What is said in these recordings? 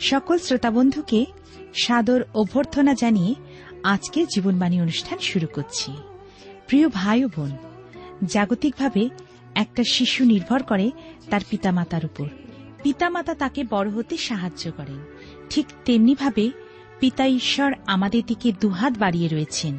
সকল শ্রোতাবন্ধুকে সাদর অভ্যর্থনা জানিয়ে আজকে জীবনবাণী অনুষ্ঠান শুরু করছি। প্রিয় ভাই ও বোন, জাগতিকভাবে একটা শিশু নির্ভর করে তার পিতামাতার উপর। পিতামাতা তাকে বড় হতে সাহায্য করেন। ঠিক তেমনিভাবে পিতা ঈশ্বর আমাদের দিকে দুহাত বাড়িয়ে রয়েছেন।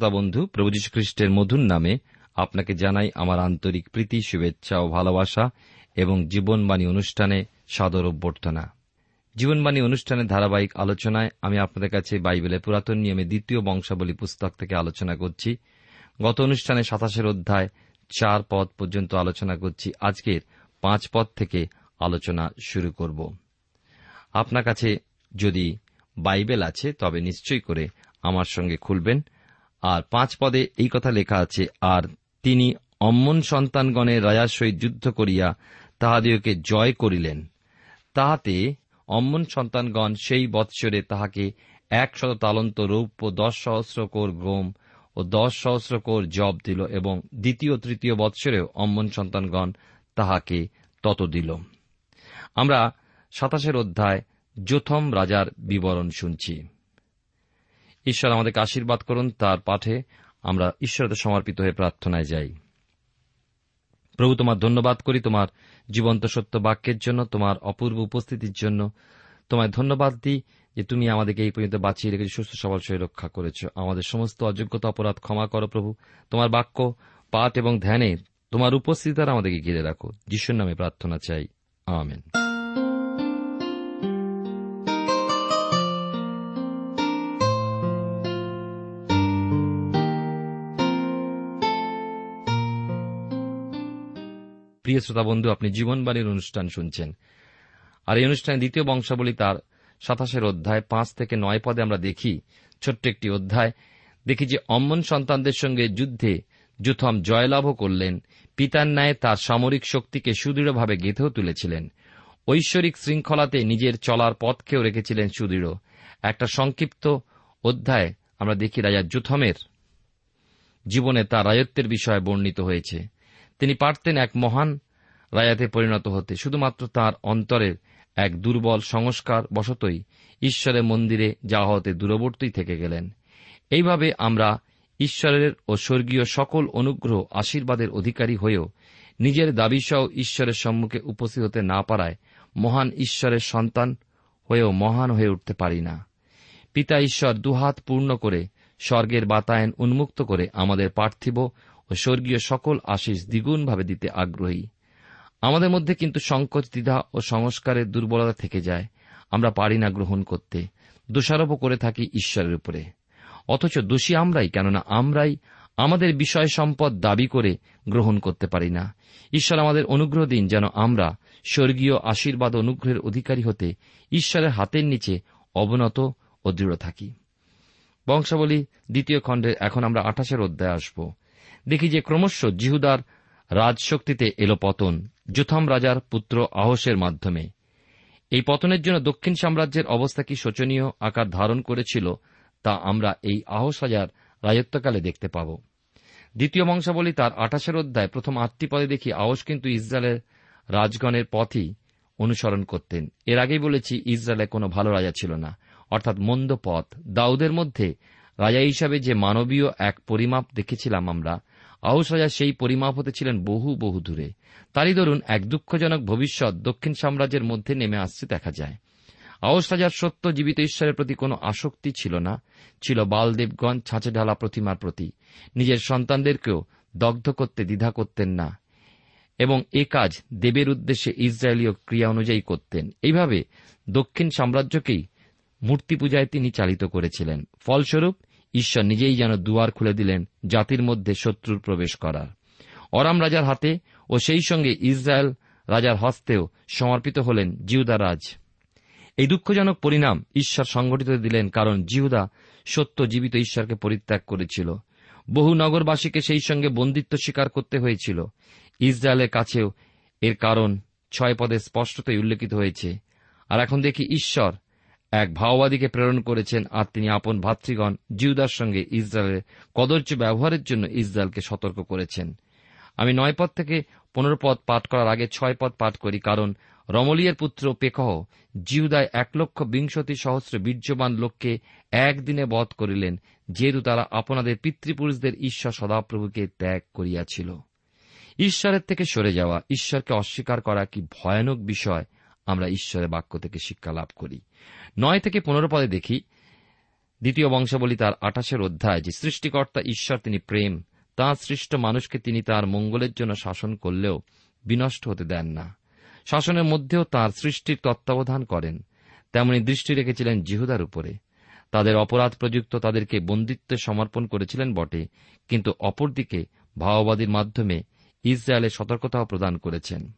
শ্রোতা বন্ধু, প্রভু খ্রিস্টের মধুর নামে আপনাকে জানাই আমার আন্তরিক প্রীতি, শুভেচ্ছা ও ভালোবাসা এবং জীবনবাণী অনুষ্ঠানে সাদর অভ্যর্থনা। জীবনবাণী অনুষ্ঠানের ধারাবাহিক আলোচনায় আমি আপনাদের কাছে বাইবেলের পুরাতন নিয়মে দ্বিতীয় বংশাবলী পুস্তক থেকে আলোচনা করছি। গত অনুষ্ঠানে সাতাশের অধ্যায় চার পদ পর্যন্ত আলোচনা করছি। আজকের পাঁচ পদ থেকে আলোচনা শুরু করব। আপনার কাছে যদি বাইবেল আছে, তবে নিশ্চয়ই করে আমার সঙ্গে খুলবেন। আর পাঁচ পদে এই কথা লেখা আছে, আর তিনি অম্মন সন্তানগণের রাজার সহিত যুদ্ধ করিয়া তাহাদিওকে জয় করিলেন। তাহাতে অম্মন সন্তানগণ সেই বৎসরে তাহাকে একশত তালন্ত রৌপ্য, দশ সহস্র কোর গোম ও দশ সহস্র কোর জব দিল এবং দ্বিতীয়, তৃতীয় বৎসরেও অম্মন সন্তানগণ তাহাকে তত দিল। আমরা সাতাশের অধ্যায় যোথম রাজার বিবরণ শুনছি। ঈশ্বর আমাদেরকে আশীর্বাদ করুন, তার পাঠে আমরা ঈশ্বরদের সমর্পিত হয়ে প্রার্থনায় যাই। প্রভু, তোমার ধন্যবাদ করি তোমার জীবন্ত সত্য বাক্যের জন্য, তোমার অপূর্ব উপস্থিতির জন্য। তোমায় ধন্যবাদ দিই যে তুমি আমাদেরকে এই পর্যন্ত বাঁচিয়ে রেখেছো, সুস্থ, সবল শরীর রক্ষা করেছ। আমাদের সমস্ত অযোগ্যতা, অপরাধ ক্ষমা করো প্রভু। তোমার বাক্য, পাঠ এবং ধ্যানে তোমার উপস্থিতি দ্বারা আমাদেরকে ঘিরে রাখো। যিশুর নামে প্রার্থনা চাই। আমেন। প্রিয় শ্রোতা বন্ধু, আপনি জীবনবাণীর অনুষ্ঠান শুনছেন। আর এই অনুষ্ঠানে দ্বিতীয় বংশাবলী তার সাতাশের অধ্যায় পাঁচ থেকে নয় পদে আমরা দেখি, ছোট্ট একটি অধ্যায়। দেখি যে অম্মন সন্তানদের সঙ্গে যুদ্ধে যুথম জয়লাভও করলেন, পিতার ন্যায় তার সামরিক শক্তিকে সুদৃঢ়ভাবে গেঁথেও তুলেছিলেন। ঐশ্বরিক শৃঙ্খলাতে নিজের চলার পথকেও রেখেছিলেন সুদৃঢ়। একটা সংক্ষিপ্ত অধ্যায় আমরা দেখি রাজা যুথমের জীবনে তার রাজত্বের বিষয়ে বর্ণিত হয়েছে। তিনি পারতেন এক মহান রায়াতে পরিণত হতে। শুধুমাত্র তার অন্তরের এক দুর্বল সংস্কার বশতই ঈশ্বরের মন্দিরে যাওয়া হতে দূরবর্তী থেকে গেলেন। এইভাবে আমরা ঈশ্বরের ও স্বর্গীয় সকল অনুগ্রহ, আশীর্বাদের অধিকারী হয়েও নিজের দাবিসহ ঈশ্বরের সম্মুখে উপস্থিত হতে না পারায় মহান ঈশ্বরের সন্তান হয়েও মহান হয়ে উঠতে পারি না। পিতা ঈশ্বর দুহাত পূর্ণ করে স্বর্গের বাতায়ন উন্মুক্ত করে আমাদের পার্থিব ও স্বর্গীয় সকল আশিস দ্বিগুণভাবে দিতে আগ্রহী। আমাদের মধ্যে কিন্তু সংকোচ, দ্বিধা ও সংস্কারের দুর্বলতা থেকে যায়। আমরা পারি না গ্রহণ করতে। দোষারোপ করে থাকি ঈশ্বরের উপরে। অথচ দোষী আমরাই, কেননা আমরাই আমাদের বিষয় সম্পদ দাবি করে গ্রহণ করতে পারি না। ঈশ্বর আমাদের অনুগ্রহ দিন যেন আমরা স্বর্গীয় আশীর্বাদ অনুগ্রহের অধিকারী হতে ঈশ্বরের হাতের নিচে অবনত ও দৃঢ় থাকি। বংশাবলী, দ্বিতীয় খণ্ডের এখন আমরা আঠাশের অধ্যায় আসব। দেখি যে ক্রমশ জিহুদার রাজশক্তিতে এলো পতন জুথাম রাজার পুত্র আহসের মাধ্যমে। এই পতনের জন্য দক্ষিণ সাম্রাজ্যের অবস্থা কি শোচনীয় আকার ধারণ করেছিল, তা আমরা এই আহস রাজার রাজত্বকালে দেখতে পাব। দ্বিতীয় বংশাবলী তার আঠাশের অধ্যায় প্রথম আটটি পদে দেখি আহস কিন্তু ইসরায়েলের রাজগণের পথই অনুসরণ করতেন। এর আগেই বলেছি, ইসরায়েলে কোনো ভালো রাজা ছিল না। অর্থাৎ মন্দ পথ। দাউদের মধ্যে রাজা হিসাবে যে মানবীয় এক পরিমাপ দেখেছিলাম আমরা আউস রাজা সেই পরিমাপ হতে ছিলেন বহু বহু দূরে। তারই দরুন এক দুঃখজনক ভবিষ্যৎ দক্ষিণ সাম্রাজ্যের মধ্যে নেমে আসছে দেখা যায়। আউস রাজার সত্য জীবিত ঈশ্বরের প্রতি কোনো আসক্তি ছিল না, ছিল বালদেবগণ ছাঁচে ঢালা প্রতিমার প্রতি। নিজের সন্তানদেরকেও দগ্ধ করতে, দ্বিধা করতেন না। এবং এ কাজ দেবের উদ্দেশ্যে ইসরায়েলীয় ক্রিয়া অনুযায়ী করতেন। এইভাবে দক্ষিণ সাম্রাজ্যকেই মূর্তি পূজায় তিনি চালিত করেছিলেন। ফলস্বরূপ ঈশ্বর নিজেই যেন দুয়ার খুলে দিলেন জাতির মধ্যে শত্রুর প্রবেশ করার। অরাম রাজার হাতে ও সেই সঙ্গে ইসরায়েল রাজার হস্তেও সমর্পিত হলেন জিউদা রাজ। এই দুঃখজনক পরিণাম ঈশ্বর সংগঠিত দিলেন কারণ জিহুদা সত্য জীবিত ঈশ্বরকে পরিত্যাগ করেছিল। বহু নগরবাসীকে সেই সঙ্গে বন্দিত্ব স্বীকার করতে হয়েছিল। ইসরায়েলের কাছেও এর কারণ ছয় পদে স্পষ্টতই উল্লেখিত হয়েছে। আর এখন দেখি ঈশ্বর এক ভাওবাদীকে প্রেরণ করেছেন আর তিনি আপন ভাতৃগণ জিউদার সঙ্গে ইসরায়েলের কদর্য ব্যবহারের জন্য ইসরায়েলকে সতর্ক করেছেন। আমি নয় পদ থেকে পনেরো পদ পাঠ করার আগে ছয় পদ পাঠ করি কারণ রমলিয়ের পুত্র পেকহ জিহুদায় এক লক্ষ বিংশতি সহস্র বীর্যবান লোককে একদিনে বধ করিলেন, যেহেতু তারা আপনাদের পিতৃপুরুষদের ঈশ্বর সদাপ্রভুকে ত্যাগ করিয়াছিল। ঈশ্বরের থেকে সরে যাওয়া, ঈশ্বরকে অস্বীকার করা কি ভয়ানক বিষয়? আমরা ঈশ্বরের বাক্য থেকে শিক্ষা লাভ করি। নয় থেকে পনেরো পদে দেখি, দ্বিতীয় বংশাবলী তার আঠাশের অধ্যায়, যে সৃষ্টিকর্তা ঈশ্বর, তিনি প্রেম। তাঁর সৃষ্ট মানুষকে তিনি তার মঙ্গলের জন্য শাসন করলেও বিনষ্ট হতে দেন না। শাসনের মধ্যেও তাঁর সৃষ্টির তত্ত্বাবধান করেন। তেমনি দৃষ্টি রেখেছিলেন জিহুদার উপরে। তাদের অপরাধ প্রযুক্ত তাদেরকে বন্দিত্বে সমর্পণ করেছিলেন বটে, কিন্তু অপরদিকে ভাওবাদীর মাধ্যমে ইসরায়েলের সতর্কতাও প্রদান করেছেন।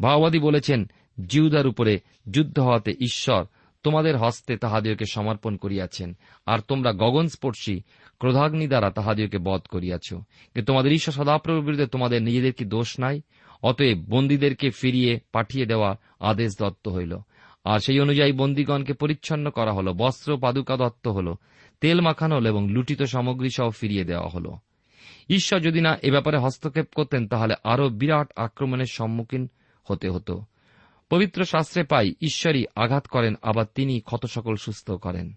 ভাওবাদী বলেছেন জিউদার উপরে যুদ্ধ হওয়াতে ঈশ্বর তোমাদের হস্তে তাহাদিওকে সমর্পণ করিয়াছেন, আর তোমরা গগনস্পর্শী ক্রোধাগ্নি দ্বারা তাহাদিওকে বধ করিয়াছ। কিন্তু তোমাদের ঈশ্বর সদাপ্রভুর বিরুদ্ধে তোমাদের নিজেদের কি দোষ নাই? অতএব বন্দীদেরকে ফিরিয়ে পাঠিয়ে দেওয়া আদেশ দত্ত হইল। আর সেই অনুযায়ী বন্দীগণকে পরিচ্ছন্ন করা হল, বস্ত্র, পাদুকা দত্ত হল, তেল মাখানো হল এবং লুটিত সামগ্রী সহ ফিরিয়ে দেওয়া হল। ঈশ্বর যদি না এ ব্যাপারে হস্তক্ষেপ করতেন, তাহলে আরও বিরাট আক্রমণের সম্মুখীন হতে হতো। পবিত্র শাস্ত্রে পাই, ঈশ্বরই আঘাত করেন, আবার তিনি ক্ষত সকল সুস্থ করেন।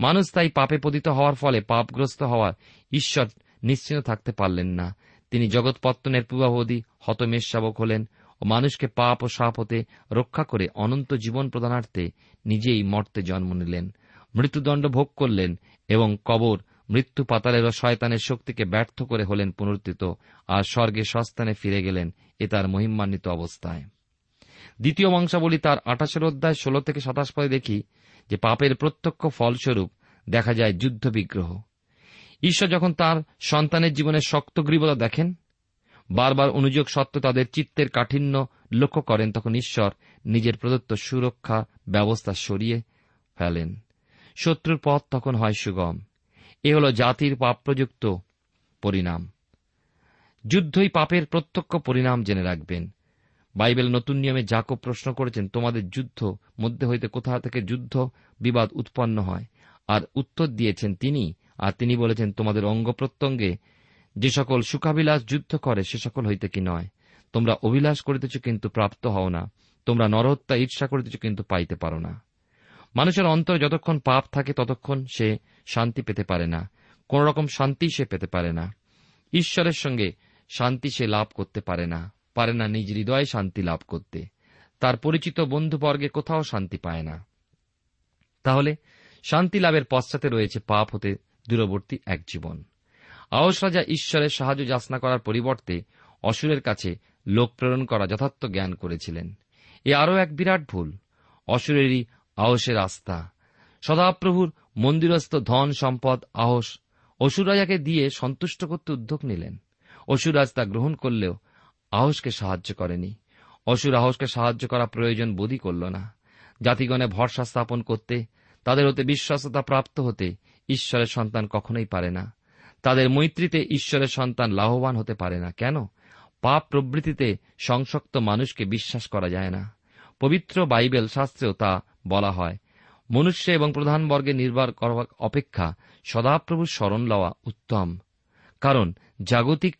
মানুষ তাই পাপে পতিত হওয়ার ফলে পাপগ্রস্ত হওয়া ঈশ্বর নিশ্চিন্ত থাকতে পারলেন না। তিনি জগৎপত্তনের পূর্বাবধি হতমেষ শাবক হলেন ও মানুষকে পাপ ও সাপ হতে রক্ষা করে অনন্ত জীবন প্রদানার্থে নিজেই মর্তে জন্ম নিলেন। মৃত্যুদণ্ড ভোগ করলেন এবং কবর, মৃত্যু পাতালের ও শয়তানের শক্তিকে ব্যর্থ করে হলেন পুনরুত্থিত, আর স্বর্গে সস্থানে ফিরে গেলেন, এ তার মহিমান্বিত অবস্থায়। দ্বিতীয় বংশাবলী তার আঠাশের অধ্যায় ষোলো থেকে সাতাশ পদে দেখি যে পাপের প্রত্যক্ষ ফলস্বরূপ দেখা যায় যুদ্ধ বিগ্রহ ঈশ্বর যখন তার সন্তানের জীবনে শক্ত গ্রীবতা দেখেন, বারবার অনুযোগ সত্ত্বে তাদের চিত্তের কাঠিন্য লক্ষ্য করেন, তখন ঈশ্বর নিজের প্রদত্ত সুরক্ষা ব্যবস্থা সরিয়ে ফেলেন। শত্রুর পথ তখন হয় সুগম। এ হল জাতির পাপ প্রযুক্ত পরিণাম। যুদ্ধই পাপের প্রত্যক্ষ পরিণাম জেনে রাখবেন। বাইবেল নতুন নিয়মে জাকব প্রশ্ন করেছেন, তোমাদের যুদ্ধ মধ্যে হইতে কোথা থেকে যুদ্ধ বিবাদ উৎপন্ন হয়? আর উত্তর দিয়েছেন তিনি, আর তিনি বলেছেন, তোমাদের অঙ্গ প্রত্যঙ্গে যে সকল সুখাবিলাস যুদ্ধ করে, সে সকল হইতে কি নয়? তোমরা অভিলাষ করিতেছ কিন্তু প্রাপ্ত হও না। তোমরা নরহত্যা ঈর্ষা করিতেছ কিন্তু পাইতে পারো না। মানুষের অন্তর যতক্ষণ পাপ থাকে, ততক্ষণ সে শান্তি পেতে পারে না। কোন রকম শান্তি সে পেতে পারে না। ঈশ্বরের সঙ্গে শান্তি সে লাভ করতে পারে না। পারে না নিজ হৃদয়ে শান্তি লাভ করতে। তার পরিচিত বন্ধুবর্গে কোথাও শান্তি পায় না। তাহলে শান্তি লাভের পশ্চাতে রয়েছে পাপ হতে দূরবর্তী এক জীবন। আওস রাজা ঈশ্বরের সাহায্য যাচনা করার পরিবর্তে অসুরের কাছে লোক প্রেরণ করা যথার্থ জ্ঞান করেছিলেন। এ আরও এক বিরাট ভুল। অসুরেরই আহসের আস্থা। সদাপ্রভুর মন্দিরস্থ ধন সম্পদ আহস অসুর রাজাকে দিয়ে সন্তুষ্ট করতে উদ্যোগ নিলেন। অসুরাজ তা গ্রহণ করলেও আহসকে সাহায্য করেনি। অসুর আহসকে সাহায্য করা প্রয়োজন বোধই করল না। জাতিগণে ভরসা স্থাপন করতে, তাদের হতে বিশ্বাসতা প্রাপ্ত হতে ঈশ্বরের সন্তান কখনোই পারে না। তাদের মৈত্রীতে ঈশ্বরের সন্তান লাভবান হতে পারে না। কেন? পাপ প্রবৃত্তিতে সংসক্ত মানুষকে বিশ্বাস করা যায় না। পবিত্র বাইবেল শাস্ত্রেও তা বলা হয়। মনুষ্য এবং প্রধানবর্গে নির্ভর করার অপেক্ষা সদাপ্রভুর স্মরণ লওয়া উত্তম। কারণ, জাগতিক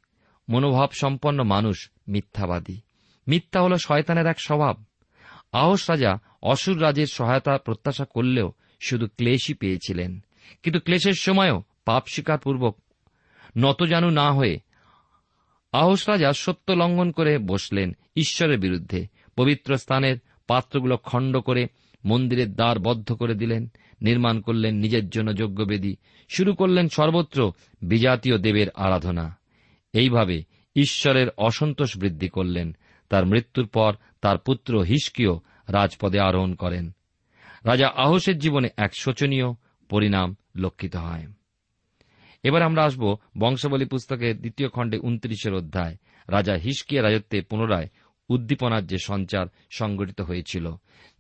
মনোভাব সম্পন্ন মানুষ মিথ্যাবাদী। মিথ্যা হল শয়তানের এক স্বভাব। আহস রাজা অসুর রাজের সহায়তা প্রত্যাশা করলেও শুধু ক্লেশই পেয়েছিলেন। কিন্তু ক্লেশের সময়ও পাপ স্বীকারপূর্বক নতজানু না হয়ে আহস রাজা সত্য লঙ্ঘন করে বসলেন ঈশ্বরের বিরুদ্ধে। পবিত্র স্থানের পাত্রগুলো খণ্ড করে মন্দিরের দ্বার বদ্ধ করে দিলেন, নির্মাণ করলেন নিজের জন্য যজ্ঞবেদী, শুরু করলেন সর্বত্র বিজাতীয় দেবের আরাধনা। এইভাবে ঈশ্বরের অসন্তোষ বৃদ্ধি করলেন। তার মৃত্যুর পর তার পুত্র হিসকিও রাজপদে আরোহণ করেন। রাজা আহসের জীবনে এক শোচনীয় পরিণাম লক্ষিত হয়। এবার আমরা আসব বংশাবলী পুস্তকের দ্বিতীয় খণ্ডে উনত্রিশের অধ্যায়। রাজা হিসকিয়া রাজত্বে পুনরায় উদ্দীপনার যে সঞ্চার সংগঠিত হয়েছিল।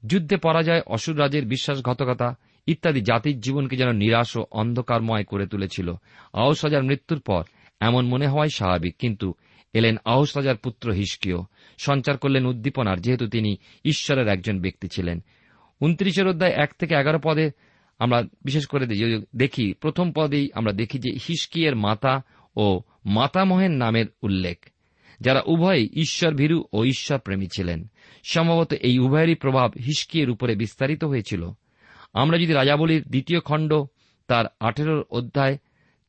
যুদ্ধে পরাজয়, অসুর রাজের বিশ্বাসঘাতকতা ইত্যাদি জাতির জীবনকে যেন নিরাশ ও অন্ধকারময় করে তুলেছিল। আহস রাজার মৃত্যুর পর এমন মনে হওয়াই স্বাভাবিক। কিন্তু এলেন আহস রাজার পুত্র হিসকিও। সঞ্চার করলেন উদ্দীপনার, যেহেতু তিনি ঈশ্বরের একজন ব্যক্তি ছিলেন। উনত্রিশের অধ্যায় এক থেকে এগারো পদে আমরা বিশেষ করে দেখি, প্রথম পদেই আমরা দেখি যে হিসকিয়ের মাতা ও মাতামহের নামের উল্লেখ। যারা উভয়ই ঈশ্বর ভীরু ও ঈশ্বর প্রেমী ছিলেন। সম্ভবত এই উভয়েরই প্রভাব হিসকিয়ের উপরে বিস্তারিত হয়েছিল। আমরা যদি রাজাবলীর দ্বিতীয় খণ্ড, তার আঠেরোর অধ্যায়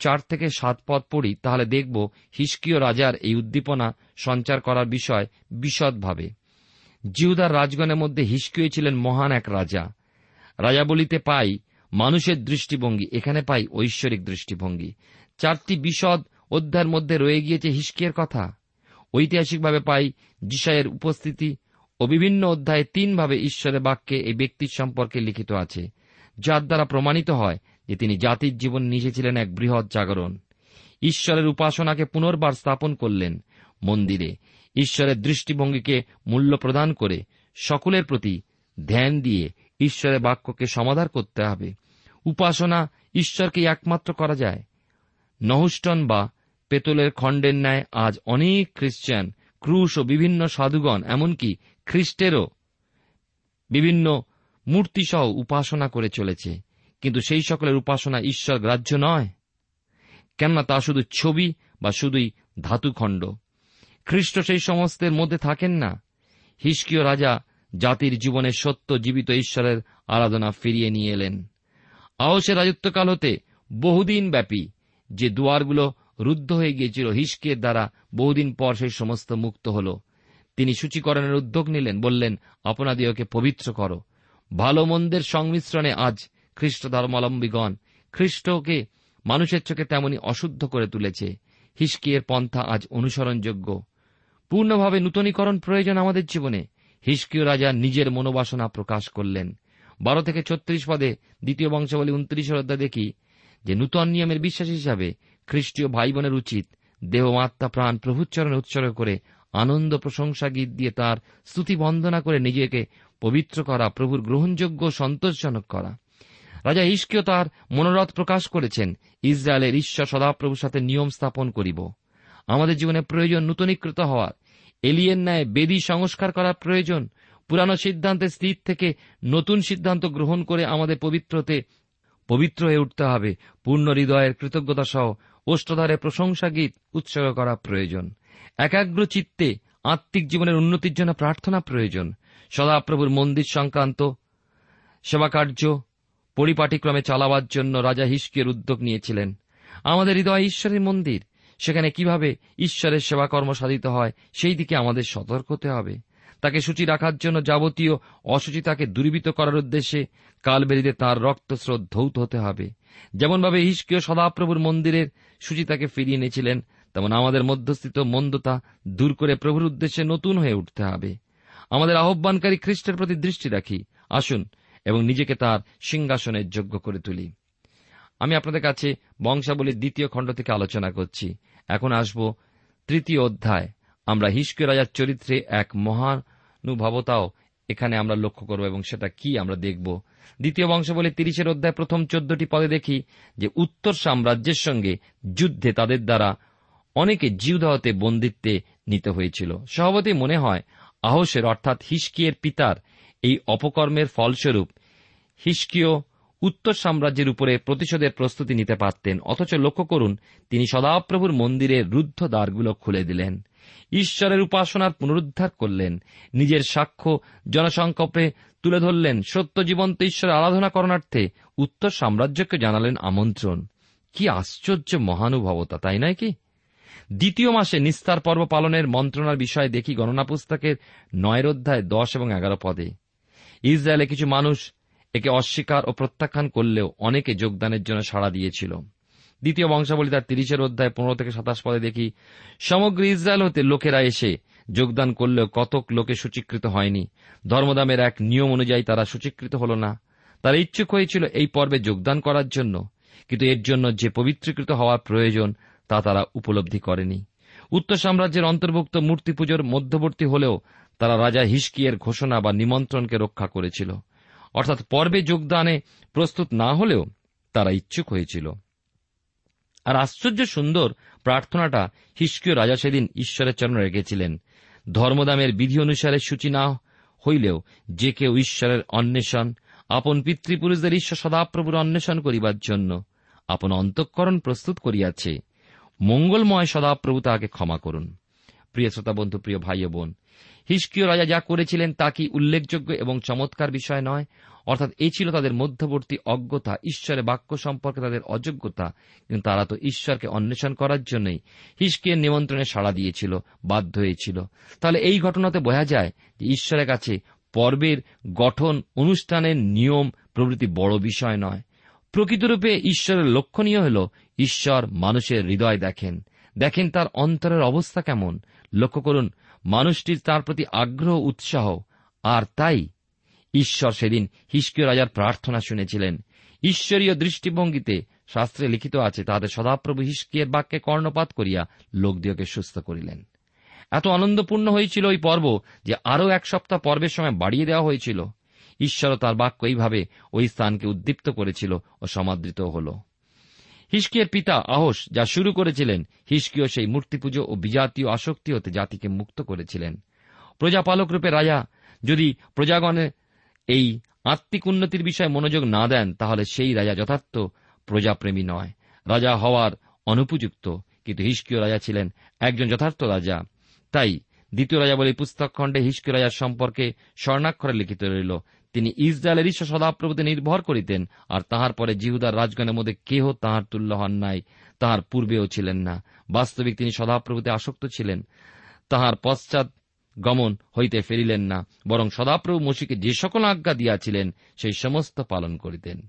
চার থেকে সাত পদ পড়ি, তাহলে দেখব হিসকিয় রাজার এই উদ্দীপনা সঞ্চার করার বিষয় বিশদভাবে। জিহুদার রাজগণের মধ্যে হিসকিয় ছিলেন মহান এক রাজা। রাজা বলিতে পাই, মানুষের দৃষ্টিভঙ্গি, এখানে পাই ঐশ্বরিক দৃষ্টিভঙ্গি। চারটি বিশদ অধ্যায়ের মধ্যে রয়ে গিয়েছে হিসকিয়ের কথা। ঐতিহাসিকভাবে পাই জিসায়ের উপস্থিতি ও বিভিন্ন অধ্যায়ে তিনভাবে ঈশ্বরের বাক্যে এই ব্যক্তির সম্পর্কে লিখিত আছে, যার দ্বারা প্রমাণিত হয় যে তিনি জাতির জীবন নিয়েছিলেন এক বৃহৎ জাগরণ। ঈশ্বরের উপাসনাকে পুনর্বার স্থাপন করলেন মন্দিরে। ঈশ্বরের দৃষ্টিভঙ্গিকে মূল্য প্রদান করে সকলের প্রতি ধ্যান দিয়ে ঈশ্বরের বাক্যকে সমাধান করতে হবে। উপাসনা ঈশ্বরকে একমাত্র করা যায়। নহুষ্টন বা পেতলের খণ্ডের ন্যায় আজ অনেক খ্রিস্টান, ক্রুশ ও বিভিন্ন সাধুগণ, এমনকি খ্রিস্টেরও বিভিন্ন মূর্তিসহ উপাসনা করে চলেছে। কিন্তু সেই সকলের উপাসনা ঈশ্বর গ্রাহ্য নয়। কেননা তা শুধু ছবি বা শুধুই ধাতুখণ্ড। খ্রিস্ট সেই সমস্তের মধ্যে থাকেন না। হিসকিয় রাজা জাতির জীবনে সত্য জীবিত ঈশ্বরের আরাধনা ফিরিয়ে নিয়ে এলেন। আহসের রাজত্বকাল হতে বহুদিন ব্যাপী যে দুয়ারগুলো রুদ্ধ হয়ে গিয়েছিল হিসকের দ্বারা বহুদিন পর সেই সমস্ত মুক্ত হল। তিনি সূচীকরণের উদ্যোগ নিলেন, বললেন আপনাদিওকে পবিত্র করো। ভালো মন্দের সংমিশ্রণে আজ খ্রিস্ট ধর্মাবলম্বীগণ, খ্রিস্টকে মানুষের চোখে তেমনি অশুদ্ধ করে তুলেছে। হিসকিয়ের পন্থা আজ অনুসরণযোগ্য। পূর্ণভাবে নূতনীকরণ প্রয়োজন আমাদের জীবনে, হিসকিয় রাজা নিজের মনোবাসনা প্রকাশ করলেন। বারো থেকে ছত্রিশ পদে দ্বিতীয় বংশাবলী উনত্রিশের অধ্যায় দেখি যে নূতন নিয়মের বিশ্বাস হিসাবে খ্রিস্টীয় ভাই বোনের উচিত দেহ প্রাণ প্রভুচ্চরণে উৎসর্গ করে আনন্দ প্রশংসা গীত দিয়ে তার স্তুতি বন্দনা করে নিজেকে পবিত্র করা, প্রভুর গ্রহণযোগ্য সন্তোষজনক করা। রাজা ইস্কিও তার মনোরথ প্রকাশ করেছেন, ইসরায়েলের ঈশ্বর সদাপ্রভুর সাথে নিয়ম স্থাপন করিব। আমাদের জীবনে প্রয়োজন নূতনীকৃত হওয়ার। এলিয়ের ন্যায় বেদি সংস্কার করার প্রয়োজন। পুরানো সিদ্ধান্তে স্থির থেকে নতুন সিদ্ধান্ত গ্রহণ করে আমাদের পবিত্রতে পবিত্র হয়ে উঠতে হবে। পূর্ণ হৃদয়ের কৃতজ্ঞতা সহ অষ্টধারে প্রশংসা গীত উৎসর্গ করা প্রয়োজন। একাগ্র চিত্তে আত্মিক জীবনের উন্নতির জন্য প্রার্থনা প্রয়োজন। সদাপ্রভুর মন্দির সংক্রান্ত সেবাকার্য পরিপাটিক্রমে চালাবার জন্য রাজা হিসকিয়ের উদ্যোগ নিয়েছিলেন। আমাদের হৃদয় ঈশ্বরের মন্দির। সেখানে কীভাবে ঈশ্বরের সেবাকর্ম সাধিত হয়, সেই দিকে আমাদের সতর্ক হতে হবে। তাকে সূচি রাখার জন্য যাবতীয় অসুচিতাকে দূরীভূত করার উদ্দেশ্যে কালবেরিতে তাঁর রক্তস্রোত ধৌত হতে হবে। যেমনভাবে হিসকীয় সদাপ্রভুর মন্দিরের সূচিতাকে ফিরিয়ে এনেছিলেন, তেমন আমাদের মধ্যস্থিত মন্দতা দূর করে প্রভুর উদ্দেশ্যে নতুন হয়ে উঠতে হবে। আমাদের আহ্বানকারী খ্রিস্টের প্রতি দৃষ্টি রাখি। আসুন এবং নিজেকে তার সিংহাসনের যোগ্য করে তুলি। আমি আপনাদের কাছে বংশাবলীর দ্বিতীয় খণ্ড থেকে আলোচনা করছি। এখন আসব তৃতীয় অধ্যায়। আমরা হিসকে রাজার চরিত্রে এক মহানুভবতাও এখানে আমরা লক্ষ্য করব এবং সেটা কি আমরা দেখব। দ্বিতীয় বংশাবলী তিরিশের অধ্যায় প্রথম চোদ্দটি পদে দেখি যে উত্তর সাম্রাজ্যের সঙ্গে যুদ্ধে তাদের দ্বারা অনেকে জিউদাহতে বন্দিত্বে নিতে হয়েছিল। স্বভাবতই মনে হয় আহসের অর্থাৎ হিসকিয়ের পিতার এই অপকর্মের ফলস্বরূপ হিসকিয় উত্তর সাম্রাজ্যের উপরে প্রতিশোধের প্রস্তুতি নিতে পারতেন। অথচ লক্ষ্য করুন, তিনি সদাপ্রভুর মন্দিরের রুদ্ধ দ্বারগুলো খুলে দিলেন। ঈশ্বরের উপাসনার পুনরুদ্ধার করলেন। নিজের সাক্ষ্য জনসংকল্পে তুলে ধরলেন। সত্য জীবন্ত ঈশ্বরের আরাধনা করণার্থে উত্তর সাম্রাজ্যকে জানালেন আমন্ত্রণ। কি আশ্চর্য মহানুভবতা, তাই নয় কি? দ্বিতীয় মাসে নিস্তার পর্ব পালনের মন্ত্রণার বিষয়ে দেখি গণনা পুস্তকের নয়ের অধ্যায় দশ এবং এগারো পদে। ইসরায়েলে কিছু মানুষ একে অস্বীকার ও প্রত্যাখ্যান করলেও অনেকে যোগদানের জন্য সাড়া দিয়েছিল। দ্বিতীয় বংশাবলী তার তিরিশের অধ্যায় পনেরো থেকে সাতাশ পদে দেখি, সমগ্র ইসরায়েল হতে লোকেরা এসে যোগদান করলেও কতক লোকে সূচীকৃত হয়নি। ধর্মদামের এক নিয়ম অনুযায়ী তারা সূচীকৃত হল না। তারা ইচ্ছুক হয়েছিল এই পর্বে যোগদান করার জন্য, কিন্তু এর জন্য যে পবিত্রীকৃত হওয়ার প্রয়োজন তা তারা উপলব্ধি করেনি। উত্তর সাম্রাজ্যের অন্তর্ভুক্ত মূর্তি পুজোর মধ্যবর্তী হলেও তারা রাজা হিসকিয়ের ঘোষণা বা নিমন্ত্রণকে রক্ষা করেছিল। অর্থাৎ পর্বে যোগদানে প্রস্তুত না হলেও তারা ইচ্ছুক হয়েছিল। আর আশ্চর্য সুন্দর প্রার্থনাটা হিসকিয় রাজা সেদিন ঈশ্বরের চরণ রেখেছিলেন। ধর্মদামের বিধি অনুসারে সূচি না হইলেও যে কেউ ঈশ্বরের অন্বেষণ, আপন পিতৃপুরুষদের ঈশ্বর সদাপ্রভুর অন্বেষণ করিবার জন্য আপন অন্তঃকরণ প্রস্তুত করিয়াছে, মঙ্গলময় সদাপ্রভু তাহাকে ক্ষমা করুন। প্রিয় শ্রোতা বন্ধু প্রিয় ভাই বোন, হিসকিয় রাজা যা করেছিলেন তা কি উল্লেখযোগ্য এবং চমৎকার বিষয় নয়? অর্থাৎ এই ছিল তাদের মধ্যবর্তী অজ্ঞতা, ঈশ্বরের বাক্য সম্পর্কে তাদের অযোগ্যতা, কিন্তু তারা তো ঈশ্বরকে অন্বেষণ করার জন্যই হিসকিয়ের নিমন্ত্রণে সাড়া দিয়েছিল, বাধ্য হয়েছিল। তাহলে এই ঘটনাতে বোঝা যায় যে ঈশ্বরের কাছে পর্বের গঠন, অনুষ্ঠানের নিয়ম প্রভৃতি বড় বিষয় নয়। প্রকৃতরূপে ঈশ্বরের লক্ষণীয় হল, ঈশ্বর মানুষের হৃদয় দেখেন। দেখেন তার অন্তরের অবস্থা কেমন লক্ষ্য করুন, মানুষটির তার প্রতি আগ্রহ, উৎসাহ, আর তাই ঈশ্বর সেদিন হিসকিয় রাজার প্রার্থনা শুনেছিলেন। ঈশ্বরীয় দৃষ্টিভঙ্গিতে শাস্ত্রে লিখিত আছে, তাহাদের সদাপ্রভু হিসকিয়ের বাক্যে কর্ণপাত করিয়া লোকদিওকে সুস্থ করিলেন। এত আনন্দপূর্ণ হয়েছিল ওই পর্ব যে আরও এক সপ্তাহ পর্বের সময় বাড়িয়ে দেওয়া হয়েছিল। ঈশ্বরও তার বাক্য এইভাবে ওই স্থানকে উদ্দীপ্ত করেছিল ও সমাদৃত হল। হিসকিয়ের পিতা আহস যা শুরু করেছিলেন হিসকিও সেই মূর্তি পুজো ও বিজাতীয় আসক্তি হতে জাতিকে মুক্ত করেছিলেন। প্রজাপালক রূপে রাজা, যদি প্রজাগণের এই আত্মিক উন্নতির বিষয়ে মনোযোগ না দেন, তাহলে সেই রাজা যথার্থ প্রজাপ্রেমী নয়। রাজা হওয়ার অনুপযুক্ত, কিন্তু হিসকিয় রাজা ছিলেন একজন যথার্থ রাজা। তাই দ্বিতীয় রাজা বলে পুস্তক খণ্ডে হিসকিয় রাজার সম্পর্কে স্বর্ণাক্ষরে লিখিত রইল তিনি ইসরায়েলের ঈশ্বর সদাপ্রভুতে নির্ভর করিতেন, আর তাহার পরে জিহুদার রাজগণের মধ্যে কেহ তাহার তুল্য হন নাই, তাহার পূর্বেও ছিলেন না। বাস্তবিক তিনি সদাপ্রভুতে আসক্ত ছিলেন। তাহার পশ্চাৎ গমন হইতে ফেরিলেন না, বরং সদাপ্রভু মসিকে যে সকল আজ্ঞা দিয়াছিলেন, সেই সমস্ত পালন করিতেন।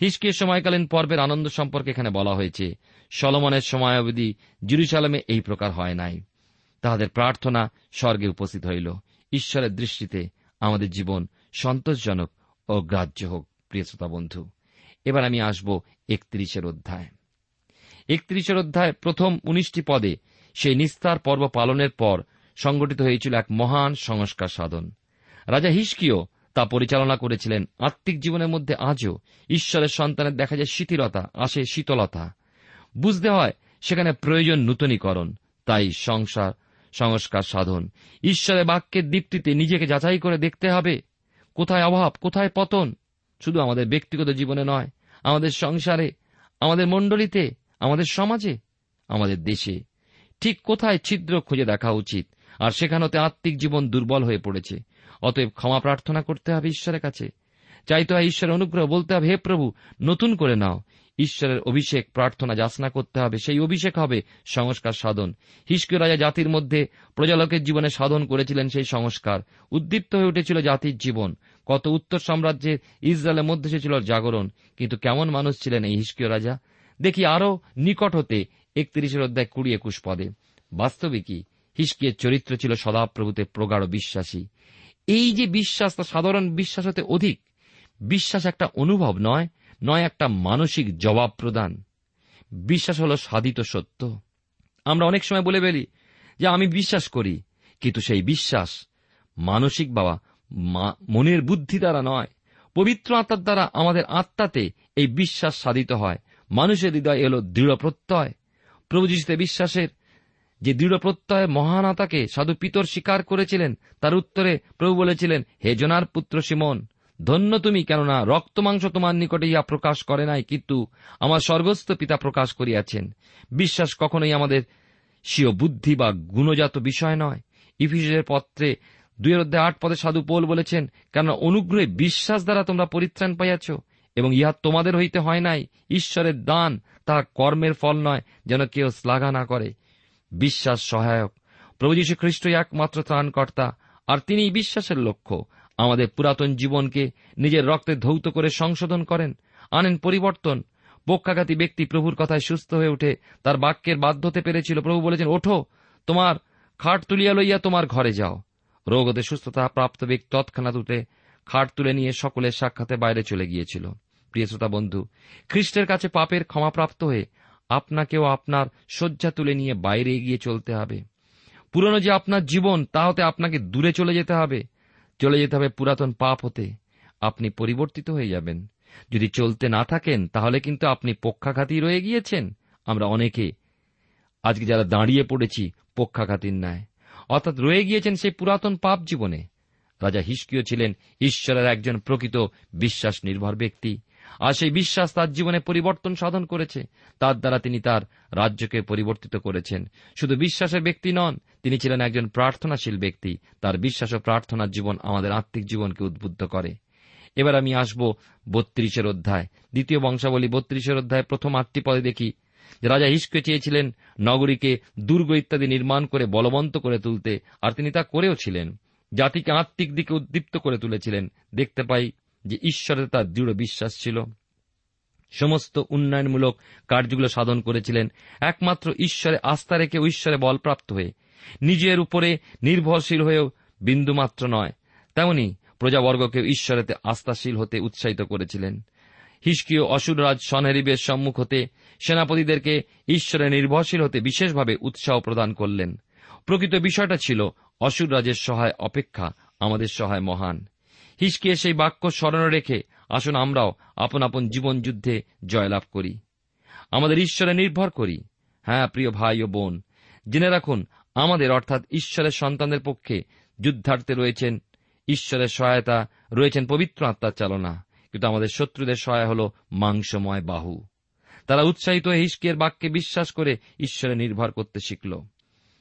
হিসকের সময়কালীন পর্বের আনন্দ সম্পর্কে এখানে বলা হয়েছে, সলমনের সময় অবধি জিরুসালামে এই প্রকার হয় নাই। তাহাদের প্রার্থনা স্বর্গে উপস্থিত হইল। ঈশ্বরের দৃষ্টিতে আমাদের জীবন সন্তোষজনক ও গ্রাহ্য হোক, প্রিয় শ্রোতা বন্ধু। এবার আমি আসব একত্রিশের অধ্যায়। একত্রিশের অধ্যায় প্রথম উনিশটি পদে সেই নিস্তার পর্ব পালনের পর সংগঠিত হয়েছিল এক মহান সংস্কার সাধন। রাজা হিসকিও তা পরিচালনা করেছিলেন। আত্মিক জীবনের মধ্যে আজও ঈশ্বরের সন্তানের দেখা যায় শিথিলতা, আসে শীতলতা। বুঝতে হয়, সেখানে প্রয়োজন নূতনীকরণ। তাই সংসার, সংস্কার সাধন। ঈশ্বরের বাক্যের দীপ্তিতে নিজেকে যাচাই করে দেখতে হবে কোথায় অভাব, কোথায় পতন? শুধু আমাদের ব্যক্তিগত জীবনে নয়, আমাদের সংসারে, আমাদের মণ্ডলীতে, আমাদের সমাজে, আমাদের দেশে। ঠিক কোথায় ছিদ্র খুঁজে দেখা উচিত? আর সেখানতে আত্মিক জীবন দুর্বল হয়ে পড়েছে। অতএব ক্ষমা প্রার্থনা করতে হবে ঈশ্বরের কাছে। চাইতে হয় ঈশ্বরের অনুগ্রহ, বলতে হবে, হে প্রভু, নতুন করে নাও। ঈশ্বরের অভিষেক প্রার্থনা যাচনা করতে হবে, সেই অভিষেক হবে সংস্কার সাধন। হিস্কীয় রাজা জাতির মধ্যে প্রজালোকের জীবনে সাধন করেছিলেন সেই সংস্কার। উদ্দীপ্ত হয়ে উঠেছিল জাতির জীবন। কত উত্তর সাম্রাজ্যের ইসরায়েলের মধ্যে এসেছিল জাগরণ। কিন্তু কেমন মানুষ ছিলেন এই হিস্কীয় রাজা? দেখি আরও নিকট হতে একত্রিশের অধ্যায় কুড়ি একুশ পদে। বাস্তবিকই হিস্কিয়ের চরিত্র ছিল সদাপ্রভুতে প্রগাঢ় বিশ্বাসী। এই যে বিশ্বাস, তা সাধারণ বিশ্বাস হতে অধিক। বিশ্বাস একটা অনুভব নয় নয়, একটা মানসিক জবাব প্রদান। বিশ্বাস হল সাধিত সত্য। আমরা অনেক সময় বলে ফেলি যে, আমি বিশ্বাস করি, কিন্তু সেই বিশ্বাস মানসিক বাবা মনের বুদ্ধি দ্বারা নয়। পবিত্র আত্মার দ্বারা আমাদের আত্মাতে এই বিশ্বাস সাধিত হয়। মানুষের হৃদয় এলো দৃঢ় প্রত্যয়। প্রভু যিশুতে বিশ্বাসের যে দৃঢ় প্রত্যয় মহানাতাকে সাধু পিতর স্বীকার করেছিলেন, তার উত্তরে প্রভু বলেছিলেন, হে জনার পুত্র সিমন ধন্য তুমি, কেননা রক্তমাংস তোমার নিকটে ইহা প্রকাশ করে নাই, কিন্তু আমার স্বর্গস্থ পিতা প্রকাশ করিয়াছেন। বিশ্বাস কখনোই আমাদের স্বীয় বুদ্ধি বা গুণজাত বিষয় নয়। ইফিসের পত্রে দুই অধ্যায় আট পদে সাধু পোল বলেছেন, কেননা অনুগ্রহে বিশ্বাস দ্বারা তোমরা পরিত্রাণ পাইয়াছ, এবং ইহা তোমাদের হইতে হয় নাই, ঈশ্বরের দান তাহা কর্মের ফল নয়, যেন কেউ শ্লাঘা না করে। বিশ্বাস সহায়ক। প্রভু যীশু খ্রিস্টই একমাত্র ত্রাণকর্তা, আর তিনি বিশ্বাসের লক্ষ্য। আমাদের পুরাতন জীবনকে নিজের রক্তে ধৌত করে সংশোধন করেন, আনেন পরিবর্তন। পক্ষাঘাতী ব্যক্তি প্রভুর কথায় সুস্থ হয়ে উঠে তার বাক্যের বাধ্য হতে পেরেছিল। প্রভু বলেছেন, ওঠো, তোমার খাট তুলিয়া লইয়া তোমার ঘরে যাও। রোগ হতে সুস্থতা প্রাপ্ত ব্যক্তি তৎক্ষণাৎ উঠে খাট তুলে নিয়ে সকলের সাক্ষাতে বাইরে চলে গিয়েছিল। প্রিয় শ্রোতা বন্ধু, খ্রিস্টের কাছে পাপের ক্ষমাপ্রাপ্ত হয়ে আপনাকেও আপনার শয্যা তুলে নিয়ে বাইরে এগিয়ে চলতে হবে। পুরনো যে আপনার জীবন তা হতে আপনাকে দূরে চলে যেতে হবে। চলে যেতে হবে পুরাতন পাপ হতে। আপনি পরিবর্তিত হয়ে যাবেন। যদি চলতে না থাকেন, তাহলে কিন্তু আপনি পক্ষাঘাতী রয়ে গিয়েছেন। আমরা অনেকে আজকে যারা দাঁড়িয়ে পড়েছি, পক্ষাঘাতীর ন্যায়, অর্থাৎ রয়ে গিয়েছেন সেই পুরাতন পাপ জীবনে। রাজা হিসকিও ছিলেন ঈশ্বরের একজন প্রকৃত বিশ্বাস নির্ভর ব্যক্তি। আর সেই বিশ্বাস তার জীবনে পরিবর্তন সাধন করেছে। তার দ্বারা তিনি তার রাজ্যকে পরিবর্তিত করেছেন। শুধু বিশ্বাসের ব্যক্তি নন, তিনি ছিলেন একজন প্রার্থনাশীল ব্যক্তি। তার বিশ্বাস ও প্রার্থনার জীবন আমাদের আত্মিক জীবনকে উদ্বুদ্ধ করে। এবার আমি আসব বত্রিশের অধ্যায়। দ্বিতীয় বংশাবলী বত্রিশের অধ্যায় প্রথম আটটি পদে দেখি। রাজা হিসকে চেয়েছিলেন নগরীকে দুর্গ ইত্যাদি নির্মাণ করে বলবন্ত করে তুলতে, আর তিনি তা করেও ছিলেন। জাতিকে আত্মিক দিকে উদ্দীপ্ত করে তুলেছিলেন। দেখতে পাই যে ঈশ্বরে তার দৃঢ় বিশ্বাস ছিল। সমস্ত উন্নয়নমূলক কার্যগুলো সাধন করেছিলেন। একমাত্র ঈশ্বরে আস্থা রেখে ঈশ্বরে বলপ্রাপ্ত হয়ে। নিজের উপরে নির্ভরশীল হয়েও বিন্দুমাত্র নয়। তেমনি প্রজাবর্গকে ঈশ্বরেতে আস্থাশীল হতে উৎসাহিত করেছিলেন। হিসকিও অসুররাজ সনহেরিবের সম্মুখ হতে সেনাপতিদেরকে ঈশ্বরে নির্ভরশীল হতে বিশেষভাবে উৎসাহ প্রদান করলেন। প্রকৃত বিষয়টা ছিল অসুররাজের সহায় অপেক্ষা, আমাদের সহায় মহান। হিসকে সেই বাক্য স্মরণে রেখে, আসুন আমরাও আপন আপন জীবন যুদ্ধে জয়লাভ করি। আমাদের ঈশ্বরে নির্ভর করি। হ্যাঁ প্রিয় ভাই ও বোন, জেনে রাখুন, আমাদের অর্থাৎ ঈশ্বরের সন্তানদের পক্ষে যুদ্ধার্থে রয়েছেন, ঈশ্বরের সহায়তা, রয়েছেন পবিত্র আত্মার চালনা। কিন্তু আমাদের শত্রুদের সহায় হল মাংসময় বাহু। তারা উৎসাহিত হিসকের বাক্যে বিশ্বাস করে ঈশ্বরে নির্ভর করতে শিখল।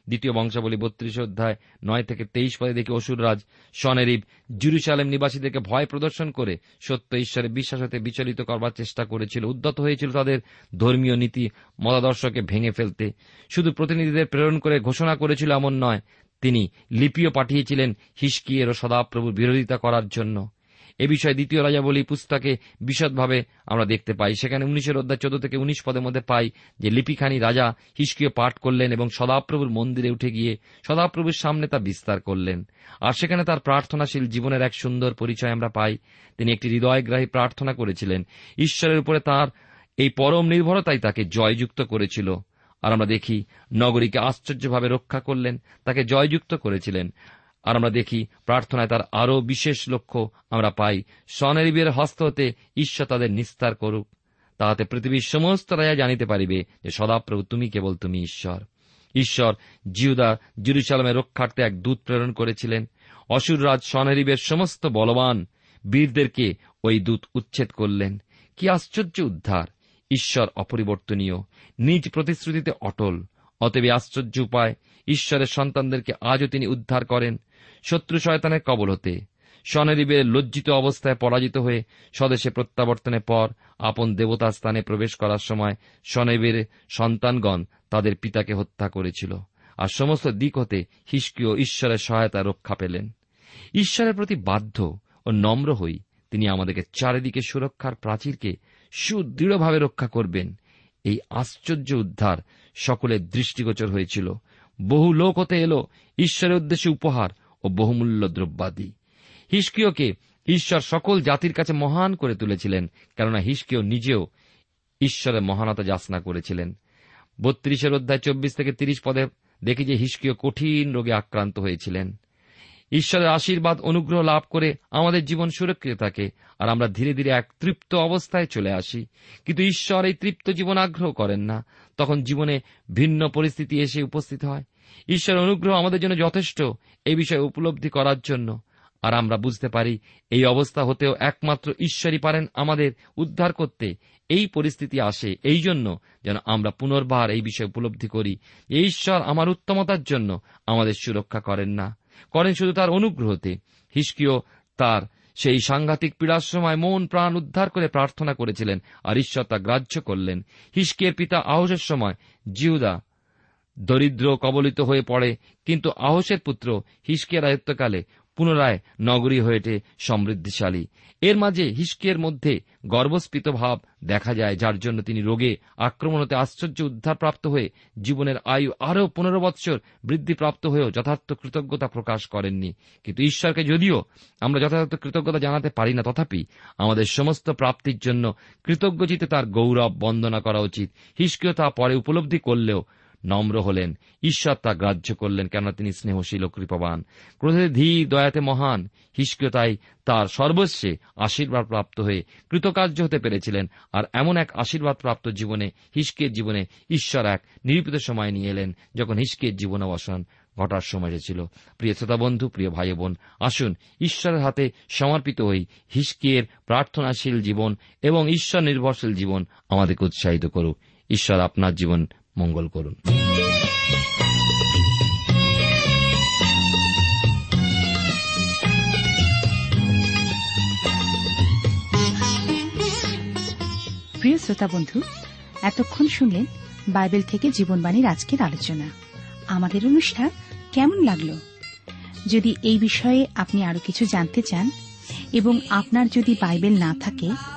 দ্বিতীয় বংশাবলী বত্রিশ অধ্যায় নয় থেকে তেইশ পদে দেখে অসুররাজ সনেরিব জুরুসালেম নিবাসীদেরকে ভয় প্রদর্শন করে সত্য ঈশ্বরের বিশ্বাস হতে বিচলিত করবার চেষ্টা করেছিল, উদ্যত হয়েছিল তাদের ধর্মীয় নীতি মতাদর্শকে ভেঙে ফেলতে। শুধু প্রতিনিধিদের প্রেরণ করে ঘোষণা করেছিল এমন নয়, তিনি লিপিও পাঠিয়েছিলেন হিসকিয়ের ও সদাপ্রভুর বিরোধিতা করার জন্য। এ বিষয়ে দ্বিতীয় রাজা বলি পুস্তকে বিশদভাবে আমরা দেখতে পাই। সেখানে উনিশের অধ্যায় চোদ্দ থেকে উনিশ পদের মধ্যে পাই যে লিপিখানি রাজা হিসকিয়ে পাঠ করলেন এবং সদাপ্রভুর মন্দিরে উঠে গিয়ে সদাপ্রভুর সামনে তা বিস্তার করলেন। আর সেখানে তার প্রার্থনাশীল জীবনের এক সুন্দর পরিচয় আমরা পাই। তিনি একটি হৃদয়গ্রাহী প্রার্থনা করেছিলেন। ঈশ্বরের উপরে তার এই পরম নির্ভরতাই তাকে জয়যুক্ত করেছিল। আর আমরা দেখি, নগরীকে আশ্চর্যভাবে রক্ষা করলেন, তাকে জয়যুক্ত করেছিলেন। আর আমরা দেখি প্রার্থনায় তার আরও বিশেষ লক্ষ্য আমরা পাই। স্বনির্বীর হস্ত হতে ঈশ্বর তাদের নিস্তার করুক। তাহাতে পৃথিবীর সমস্ত রাজা জানিতে পারিবে যে সদাপ্রভু তুমি কেবল তুমি ঈশ্বর। ঈশ্বর জিউদা জিরুসালামে রক্ষার্থে এক দূত প্রেরণ করেছিলেন। অসুররাজ স্বনির্বের সমস্ত বলবান বীরদেরকে ওই দূত উচ্ছেদ করলেন। কি আশ্চর্য উদ্ধার! ঈশ্বর অপরিবর্তনীয়, নিজ প্রতিশ্রুতিতে অটল অতবে আশ্চর্য উপায়, ঈশ্বরের সন্তানদেরকে আজও তিনি উদ্ধার করেন। শত্রু শয়তানের কবল হতে স্বনিরিবের লজ্জিত অবস্থায় পরাজিত হয়ে স্বদেশে প্রত্যাবর্তনের পর আপন দেবতা স্থানে প্রবেশ করার সময় স্বনিবের সন্তানগণ তাদের পিতাকে হত্যা করেছিল। আর সমস্ত দিক হতে হিসকিও ঈশ্বরের সহায়তা রক্ষা পেলেন। ঈশ্বরের প্রতি বাধ্য ও নম্র হই তিনি আমাদেরকে চারিদিকে সুরক্ষার প্রাচীরকে সুদৃঢ়ভাবে রক্ষা করবেন। এই আশ্চর্য উদ্ধার সকলের দৃষ্টিগোচর হয়েছিল। বহু লোক হতে এল, ঈশ্বরের উদ্দেশ্যে উপহার ও বহুমূল্য দ্রব্যাদি। হিসকিওকে ঈশ্বর সকল জাতির কাছে মহান করে তুলেছিলেন, কেননা হিসকিও নিজেও ঈশ্বরের মহানতা যাচনা করেছিলেন। বত্রিশের অধ্যায় চব্বিশ থেকে তিরিশ পদে দেখি যে হিসকিও কঠিন রোগে আক্রান্ত হয়েছিলেন। ঈশ্বরের আশীর্বাদ, অনুগ্রহ লাভ করে আমাদের জীবন সুরক্ষিত থাকে আর আমরা ধীরে ধীরে এক তৃপ্ত অবস্থায় চলে আসি। কিন্তু ঈশ্বর এই তৃপ্ত জীবন আগ্রহ করেন না। তখন জীবনে ভিন্ন পরিস্থিতি এসে উপস্থিত হয়। ঈশ্বরের অনুগ্রহ আমাদের জন্য যথেষ্ট এই বিষয়ে উপলব্ধি করার জন্য। আর আমরা বুঝতে পারি এই অবস্থা হতেও একমাত্র ঈশ্বরই পারেন আমাদের উদ্ধার করতে। এই পরিস্থিতি আসে এই জন্য যেন আমরা পুনর্বার এই বিষয়ে উপলব্ধি করি ঈশ্বর আমার উত্তমতার জন্য আমাদের সুরক্ষা করেন না। করেন শুধু তার অনুগ্রহতে। হিসকিও তার সেই সাংঘাতিক পীড়ার সময় মন প্রাণ উদ্ধার করে প্রার্থনা করেছিলেন আর ঈশ্বর তা গ্রাহ্য করলেন। হিসকিয়ের পিতা আহসের সময় জিহুদা দরিদ্র কবলিত হয়ে পড়ে, কিন্তু আহসের পুত্র হিসকিয়ার রাজত্বকালে পুনরায় নগরী হয়ে ওঠে সমৃদ্ধিশালী। এর মাঝে হিসকিয়ের মধ্যে গর্বস্ফীত ভাব দেখা যায়, যার জন্য তিনি রোগে আক্রমণ হতে আশ্চর্য উদ্ধারপ্রাপ্ত হয়ে জীবনের আয়ু আরও পনেরো বৎসর বৃদ্ধিপ্রাপ্ত হয়েও যথার্থ কৃতজ্ঞতা প্রকাশ করেননি। কিন্তু ঈশ্বরকে যদিও আমরা যথাযথ কৃতজ্ঞতা জানাতে পারি না, তথাপি আমাদের সমস্ত প্রাপ্তির জন্য কৃতজ্ঞচিতে তার গৌরব বন্দনা করা উচিত। হিসকিয় তা পরে উপলব্ধি করলেও নম্র হলেন। ঈশ্বর তা গ্রাহ্য করলেন কেননা তিনি স্নেহশীল ও কৃপবান। ক্রোধে ধীর দয়াতে মহান হিসকিয় তাই তার সর্বস্বে আশীর্বাদ প্রাপ্ত হয়ে কৃতকার্য হতে পেরেছিলেন আর এমন এক আশীর্বাদ প্রাপ্ত জীবনে, হিসকের জীবনে ঈশ্বর এক নিরূপিত সময় নিয়ে এলেন যখন হিসকের জীবন অবসান ঘটার সময় এসেছিল। প্রিয় শ্রোতা বন্ধু, প্রিয় ভাই বোন, আসুন ঈশ্বরের হাতে সমর্পিত হই হিসকিয়ের প্রার্থনাশীল জীবন এবং ঈশ্বর নির্ভরশীল জীবন আমাদেরকে উৎসাহিত করুক। ঈশ্বর আপনার জীবন মঙ্গল করুন। প্রিয় শ্রোতা বন্ধু, এতক্ষণ শুনলেন বাইবেল থেকে জীবনবাণীর আজকের আলোচনা। আমাদের অনুষ্ঠান কেমন লাগল? যদি এই বিষয়ে আপনি আরও কিছু জানতে চান এবং আপনার যদি বাইবেল না থাকে